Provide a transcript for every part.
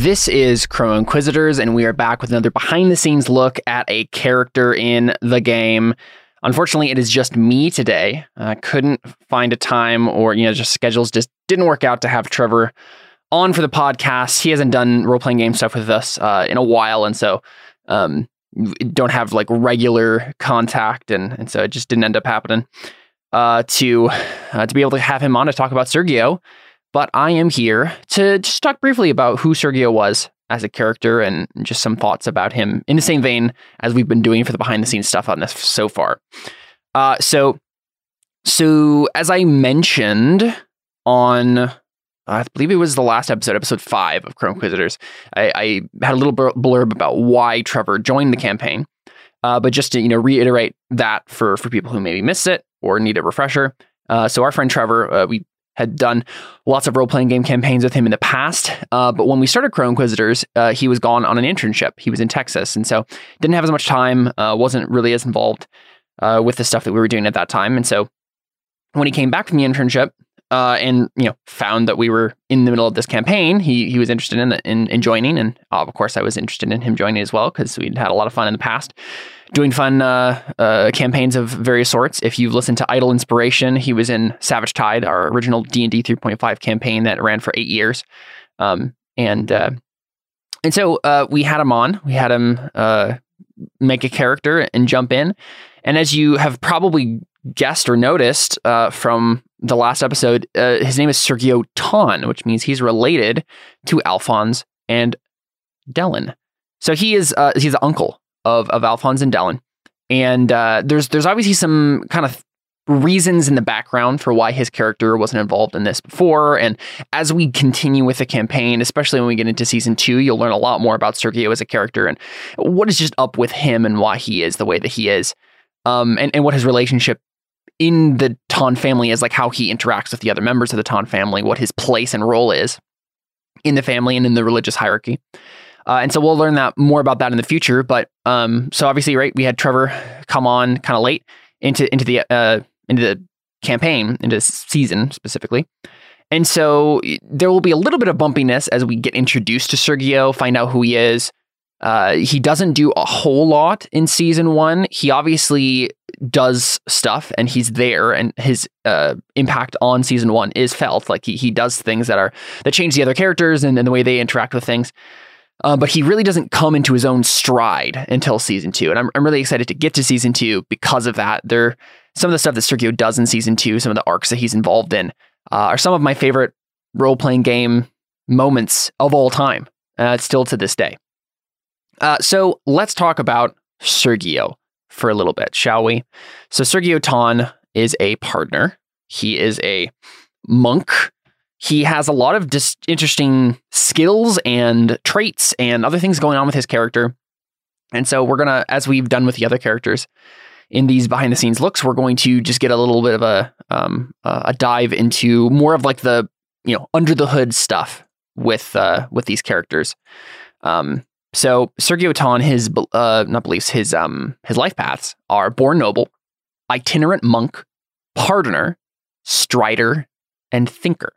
This is Chrome Inquisitors, and we are back with another behind the scenes look at a character in the game. Unfortunately, it is just me today. I couldn't find a time, or, you know, just schedules just didn't work out to have Trevor on for the podcast. He hasn't done role playing game stuff with us uh, in a while, and so um, don't have like regular contact, and, and so it just didn't end up happening uh, to uh, to be able to have him on to talk about Sergio. But I am here to just talk briefly about who Sergio was as a character and just some thoughts about him in the same vein as we've been doing for the behind the scenes stuff on this so far. Uh, so, so as I mentioned on, I believe it was the last episode, episode five of Chrome Inquisitors, I, I had a little blurb about why Trevor joined the campaign. Uh, but just to you know reiterate that for for people who maybe missed it or need a refresher. Uh, so our friend Trevor, uh, we had done lots of role playing game campaigns with him in the past. Uh, but when we started Chrome Inquisitors, uh, he was gone on an internship. He was in Texas, and so didn't have as much time. Uh, wasn't really as involved uh, with the stuff that we were doing at that time. And so when he came back from the internship, uh, and you know found that we were in the middle of this campaign. He he was interested in in, in joining, and uh, of course I was interested in him joining as well because we'd had a lot of fun in the past doing fun uh, uh, campaigns of various sorts. If you've listened to Idle Inspiration, he was in Savage Tide, our original D and D 3.5 campaign that ran for eight years, um, and uh, and so uh, we had him on. We had him make a character and jump in. And as you have probably guessed or noticed uh, from the last episode, uh, his name is Sergio Ton, which means he's related to Alphonse and Dellen. So he is uh, he's the uncle of of Alphonse and Dellen, and uh, there's there's obviously some kind of reasons in the background for why his character wasn't involved in this before. And as we continue with the campaign, especially when we get into season two, you'll learn a lot more about Sergio as a character and what is just up with him and why he is the way that he is. Um, and, and what his relationship in the Ton family is, like how he interacts with the other members of the Ton family, what his place and role is in the family and in the religious hierarchy. Uh, and so we'll learn that more about that in the future. But um, so obviously, right, we had Trevor come on kind of late into into the uh, into the campaign, into season specifically. And so there will be a little bit of bumpiness as we get introduced to Sergio, find out who he is, uh, he doesn't do a whole lot in season one. He obviously does stuff and he's there, and his uh, impact on season one is felt. Like he he does things that are that change the other characters and, and the way they interact with things. Uh, but he really doesn't come into his own stride until season two, and I'm I'm really excited to get to season two because of that. There, some of the stuff that Sergio does in season two, some of the arcs that he's involved in, uh, are some of my favorite role playing game moments of all time. Uh, still to this day. Uh, so let's talk about Sergio for a little bit, shall we? So Sergio Ton is a pardoner. He is a monk. He has a lot of dis- interesting skills and traits and other things going on with his character. And so we're gonna, as we've done with the other characters in these behind the scenes looks, we're going to just get a little bit of a um, a dive into more of like the you know under the hood stuff with uh, with these characters. Um, so Sergio Ton, his uh, not beliefs, his um his life paths are born noble, itinerant monk, pardoner, strider, and thinker.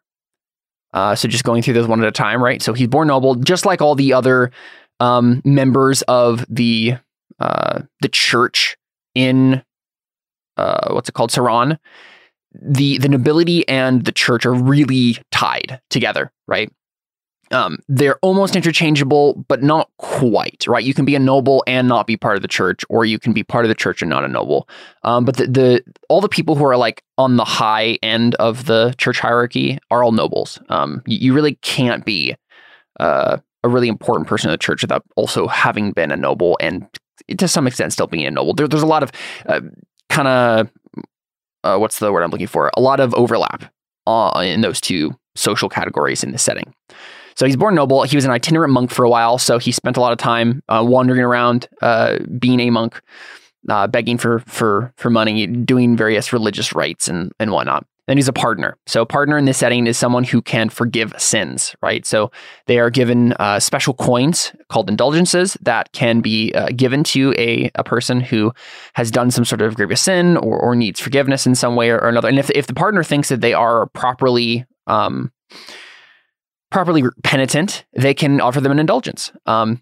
Uh, so just going through those one at a time, right? So he's born noble, just like all the other um, members of the uh, the church in uh, what's it called, Saran. The the nobility and the church are really tied together, right? Um, they're almost interchangeable, but not quite, right? You can be a noble and not be part of the church, or you can be part of the church and not a noble. Um, but the, the all the people who are like on the high end of the church hierarchy are all nobles. Um, you, you, really can't be uh, a really important person in the church without also having been a noble and to some extent still being a noble. There, there's a lot of uh, kind of uh, what's the word I'm looking for? A lot of overlap uh, in those two social categories in this setting. So he's born noble. He was an itinerant monk for a while, so he spent a lot of time uh, wandering around, uh, being a monk, uh, begging for for for money, doing various religious rites and and whatnot. Then he's a pardoner. So a pardoner in this setting is someone who can forgive sins, right? So they are given uh, special coins called indulgences that can be uh, given to a, a person who has done some sort of grievous sin or, or needs forgiveness in some way or, or another. And if if the pardoner thinks that they are properly um, properly penitent, they can offer them an indulgence. Um,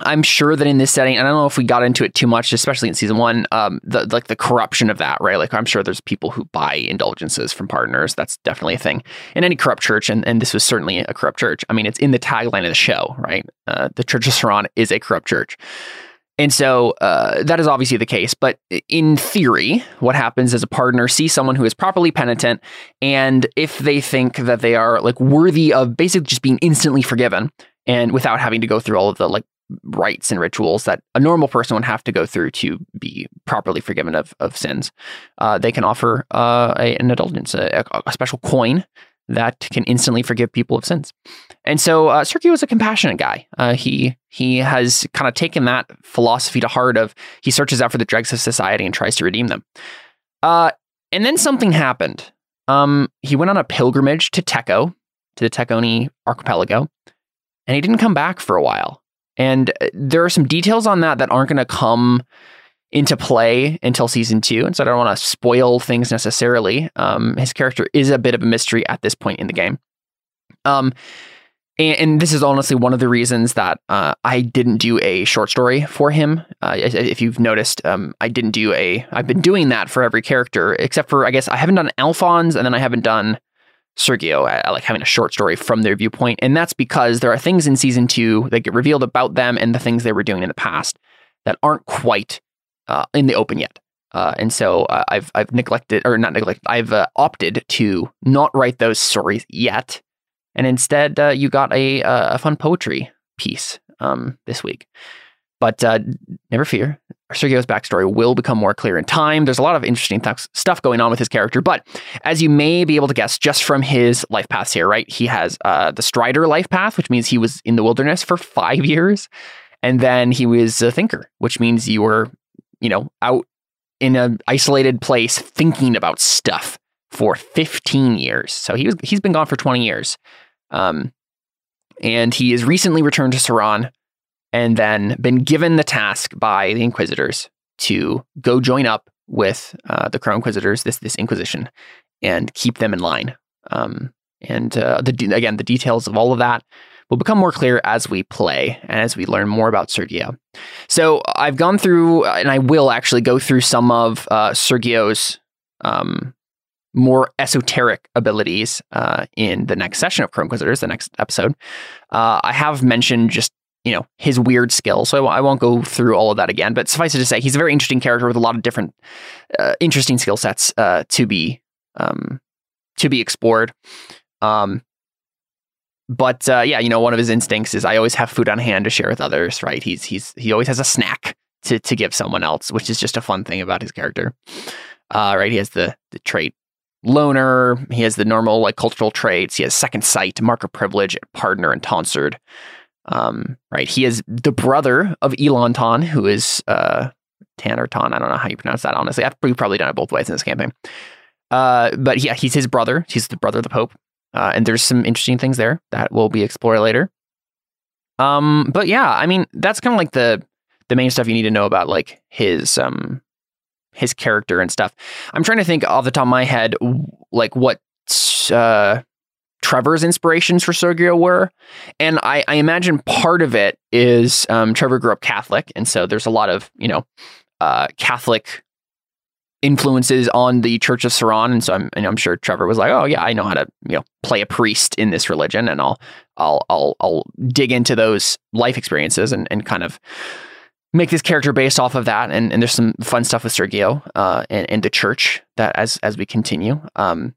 I'm sure that in this setting, and I don't know if we got into it too much, especially in season one, um, the like the corruption of that, right? Like I'm sure there's people who buy indulgences from pardoners. That's definitely a thing in any corrupt church, and, and this was certainly a corrupt church. I mean, it's in the tagline of the show, right? Uh, the Church of Sauron is a corrupt church. And so uh, that is obviously the case. But in theory, what happens is a pardoner sees someone who is properly penitent, and if they think that they are like worthy of basically just being instantly forgiven, and without having to go through all of the like rites and rituals that a normal person would have to go through to be properly forgiven of, of sins, uh, they can offer uh, a, an indulgence, a, a, special coin that can instantly forgive people of sins. And so uh, Sergio is a compassionate guy. Uh, he he has kind of taken that philosophy to heart of he searches out for the dregs of society and tries to redeem them. Uh, and then something happened. Um, he went on a pilgrimage to Techo, to the Techoni archipelago, and he didn't come back for a while. And uh, there are some details on that that aren't going to come into play until season two. And so I don't want to spoil things necessarily. Um, his character is a bit of a mystery at this point in the game. Um, and, and this is honestly one of the reasons that uh, I didn't do a short story for him. Uh, if you've noticed, um, I didn't do a. I've been doing that for every character, except for I guess I haven't done Alphonse, and then I haven't done Sergio, I, I, like having a short story from their viewpoint. And that's because there are things in season two that get revealed about them and the things they were doing in the past that aren't quite uh, in the open yet. Uh, and so uh, I've I've neglected or not neglected. I've uh, opted to not write those stories yet, and instead uh, you got a a fun poetry piece um, this week. But uh, never fear, Sergio's backstory will become more clear in time. There's a lot of interesting th- stuff going on with his character, but as you may be able to guess just from his life paths here, right? He has uh, the Strider life path, which means he was in the wilderness for five years. And then he was a thinker, which means you were, you know, out in an isolated place thinking about stuff for 15 years. So he was, he's been gone for 20 years. Um, and he has recently returned to Sauron and then been given the task by the Inquisitors to go join up with uh, the Crown Inquisitors, this this Inquisition, and keep them in line. Um, and uh, the, again, the details of all of that will become more clear as we play and as we learn more about Sergio. So I've gone through, and I will actually go through some of uh, Sergio's um, more esoteric abilities uh, in the next session of Crown Inquisitors, the next episode. Uh, I have mentioned just you know his weird skill. So I won't go through all of that again. But suffice it to say, he's a very interesting character with a lot of different uh, interesting skill sets uh, to be um, to be explored. Um, but uh, yeah, you know, one of his instincts is I always have food on hand to share with others. Right? He's he's he always has a snack to to give someone else, which is just a fun thing about his character. Uh, right? He has the the trait loner. He has the normal like cultural traits. He has second sight, mark of privilege, pardoner, and tonsured. Um, right. He is the brother of Elanton, who is uh, Tan or Ton. I don't know how you pronounce that, honestly. I've probably done it both ways in this campaign. Uh, but yeah, he's his brother. He's the brother of the Pope. Uh, and there's some interesting things there that will be explored later. Um, but yeah, I mean, that's kind of like the the main stuff you need to know about like his um his character and stuff. I'm trying to think off the top of my head like what uh Trevor's inspirations for Sergio were. And I, I imagine part of it is um, Trevor grew up Catholic. And so there's a lot of, you know, uh, Catholic influences on the Church of Sauron. And so I'm, and I'm sure Trevor was like, oh yeah, I know how to, you know, play a priest in this religion and I'll, I'll, I'll, I'll dig into those life experiences and, and kind of make this character based off of that. And, and there's some fun stuff with Sergio uh, and, and the church that as, as we continue. Um,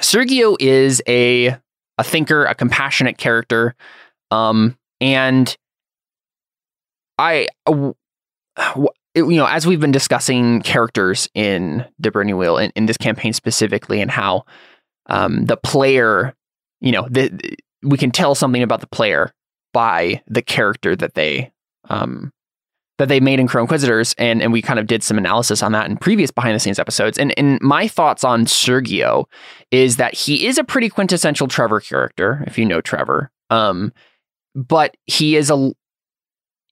Sergio is a a thinker, a compassionate character, um, and I, uh, you know, as we've been discussing characters in the Burning Wheel in, in this campaign specifically, and how um, the player, you know, the, we can tell something about the player by the character that they um, that they made in Crow Inquisitors, and and we kind of did some analysis on that in previous behind the scenes episodes. And and my thoughts on Sergio is that he is a pretty quintessential Trevor character, if you know Trevor. Um, but he is a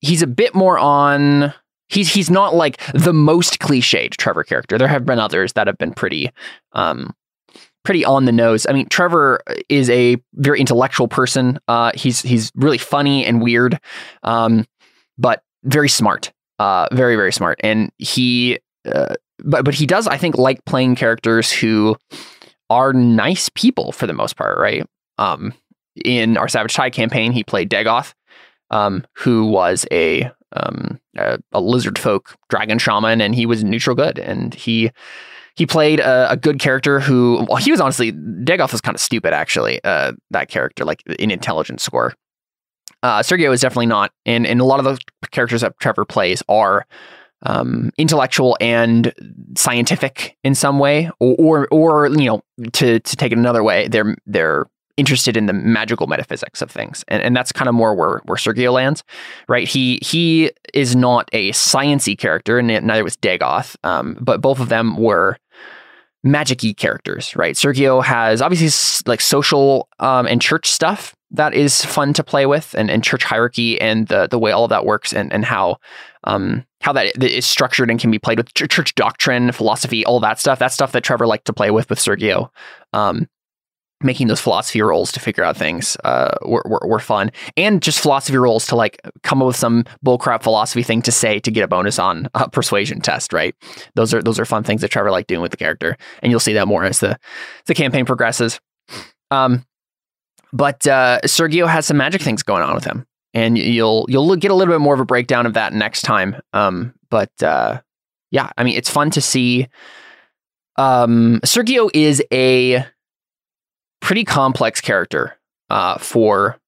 he's a bit more on he's he's not like the most cliched Trevor character. There have been others that have been pretty um pretty on the nose. I mean, Trevor is a very intellectual person. Uh, he's he's really funny and weird, um, but very smart. Uh, very very smart, and he. Uh, but but he does, I think, like playing characters who are nice people for the most part, right? Um, in our Savage Tide campaign, he played Dagoth, um, who was a, um, a, a lizard folk dragon shaman, and he was neutral good, and he he played a, a, good character who well he was honestly Dagoth was kind of stupid actually uh, that character like in intelligence score. Uh, Sergio is definitely not, and and a lot of the characters that Trevor plays are um, intellectual and scientific in some way, or, or or you know to to take it another way, they're they're interested in the magical metaphysics of things, and and that's kind of more where where Sergio lands, right? He he is not a sciency character, and neither was Dagoth, um, but both of them were magicy characters, right? Sergio has obviously like social um, and church stuff that is fun to play with, and, and church hierarchy and the the way all of that works, and and how um, how that is structured and can be played with church doctrine, philosophy, all that stuff. That's stuff that Trevor liked to play with with Sergio. Um, making those philosophy rolls to figure out things uh, were, were, were, fun. And just philosophy rolls to like come up with some bullcrap philosophy thing to say to get a bonus on a persuasion test right? Those are those are fun things that trevor liked doing with the character and you'll see that more as the the campaign progresses. Um but uh, sergio has some magic things going on with him and you'll you'll get a little bit more of a breakdown of that next time. Um but uh yeah i mean it's fun to see um sergio is a pretty complex character uh, for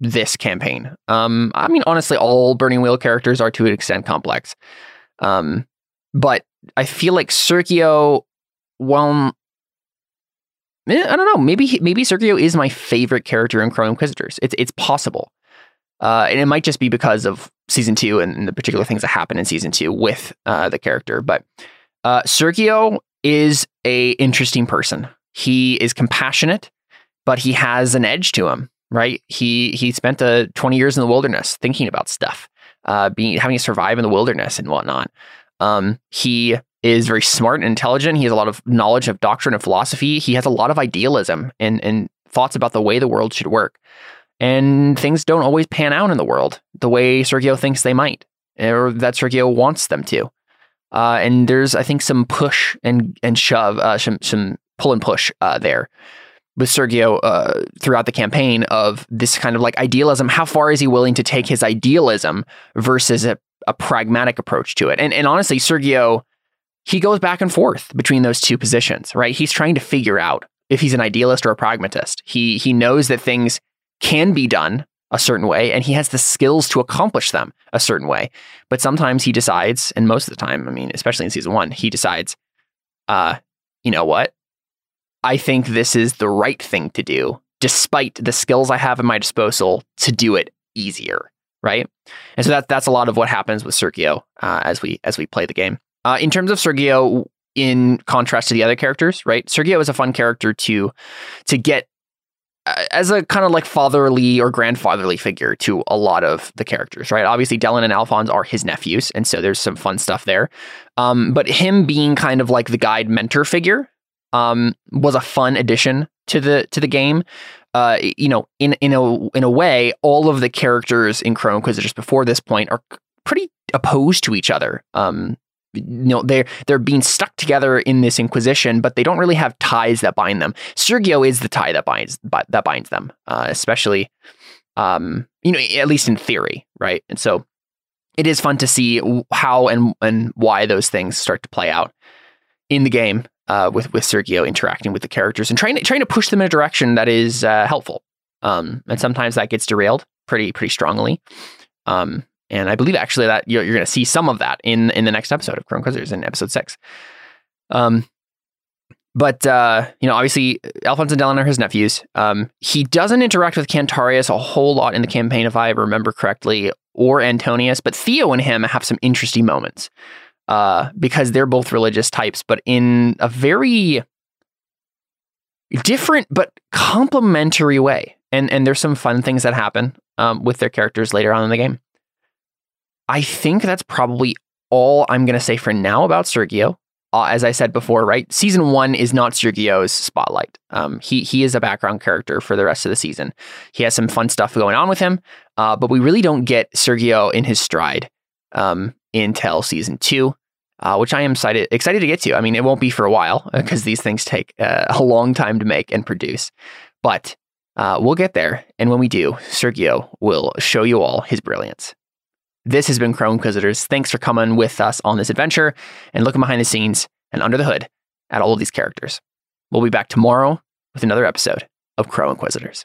this campaign. Um, I mean, honestly, all Burning Wheel characters are to an extent complex. Um, but I feel like Sergio, well, eh, I don't know. Maybe maybe Sergio is my favorite character in Chrome Inquisitors. It's it's possible, uh, and it might just be because of season two and, and the particular things that happen in season two with uh, the character. But uh, Sergio is a interesting person. He is compassionate, but he has an edge to him, right? He he spent uh, 20 years in the wilderness thinking about stuff, uh, being having to survive in the wilderness and whatnot. Um, he is very smart and intelligent. He has a lot of knowledge of doctrine and philosophy. He has a lot of idealism and, and thoughts about the way the world should work. And things don't always pan out in the world the way Sergio thinks they might, or that Sergio wants them to. Uh, and there's, I think, some push and and shove, uh, some some pull and push uh, there with Sergio uh, throughout the campaign of this kind of like idealism. How far is he willing to take his idealism versus a, a pragmatic approach to it? And, and honestly, Sergio, he goes back and forth between those two positions, right? He's trying to figure out if he's an idealist or a pragmatist. He he knows that things can be done a certain way and he has the skills to accomplish them a certain way. But sometimes he decides, and most of the time, I mean, especially in season one, he decides, uh, you know what? I think this is the right thing to do, despite the skills I have at my disposal to do it easier, right? And so that that's a lot of what happens with Sergio uh, as we as we play the game. Uh, in terms of Sergio, in contrast to the other characters, right? Sergio is a fun character to to get uh, as a kind of like fatherly or grandfatherly figure to a lot of the characters, right? Obviously, Delenn and Alphonse are his nephews, and so there's some fun stuff there. Um, but him being kind of like the guide mentor figure um, was a fun addition to the to the game. Uh, you know, in in a in a way, all of the characters in Chrome Inquisitors before this point are pretty opposed to each other. Um, you know, they're they're being stuck together in this Inquisition, but they don't really have ties that bind them. Sergio is the tie that binds that binds them, uh, especially, um, you know, at least in theory, right? And so, it is fun to see how and and why those things start to play out in the game uh, with with Sergio interacting with the characters and trying to trying to push them in a direction that is uh, helpful. Um, and sometimes that gets derailed pretty pretty strongly. Um, and I believe actually that you're, you're going to see some of that in in the next episode of Chrome Inquisitors in episode six. Um, but uh, you know, obviously, Alphonse and Delenn are his nephews. Um, he doesn't interact with Cantarius a whole lot in the campaign, if I remember correctly, or Antonius. But Theo and him have some interesting moments uh, because they're both religious types, but in a very different but complementary way. And and there's some fun things that happen um, with their characters later on in the game. I think that's probably all I'm going to say for now about Sergio. uh, as I said before, right? Season one is not Sergio's spotlight. Um, he he is a background character for the rest of the season. He has some fun stuff going on with him, uh, but we really don't get Sergio in his stride um, until season two, uh, which I am excited excited to get to. I mean, it won't be for a while because these things take uh, a long time to make and produce, but uh, we'll get there. And when we do, Sergio will show you all his brilliance. This has been Crow Inquisitors. Thanks for coming with us on this adventure and looking behind the scenes and under the hood at all of these characters. We'll be back tomorrow with another episode of Crow Inquisitors.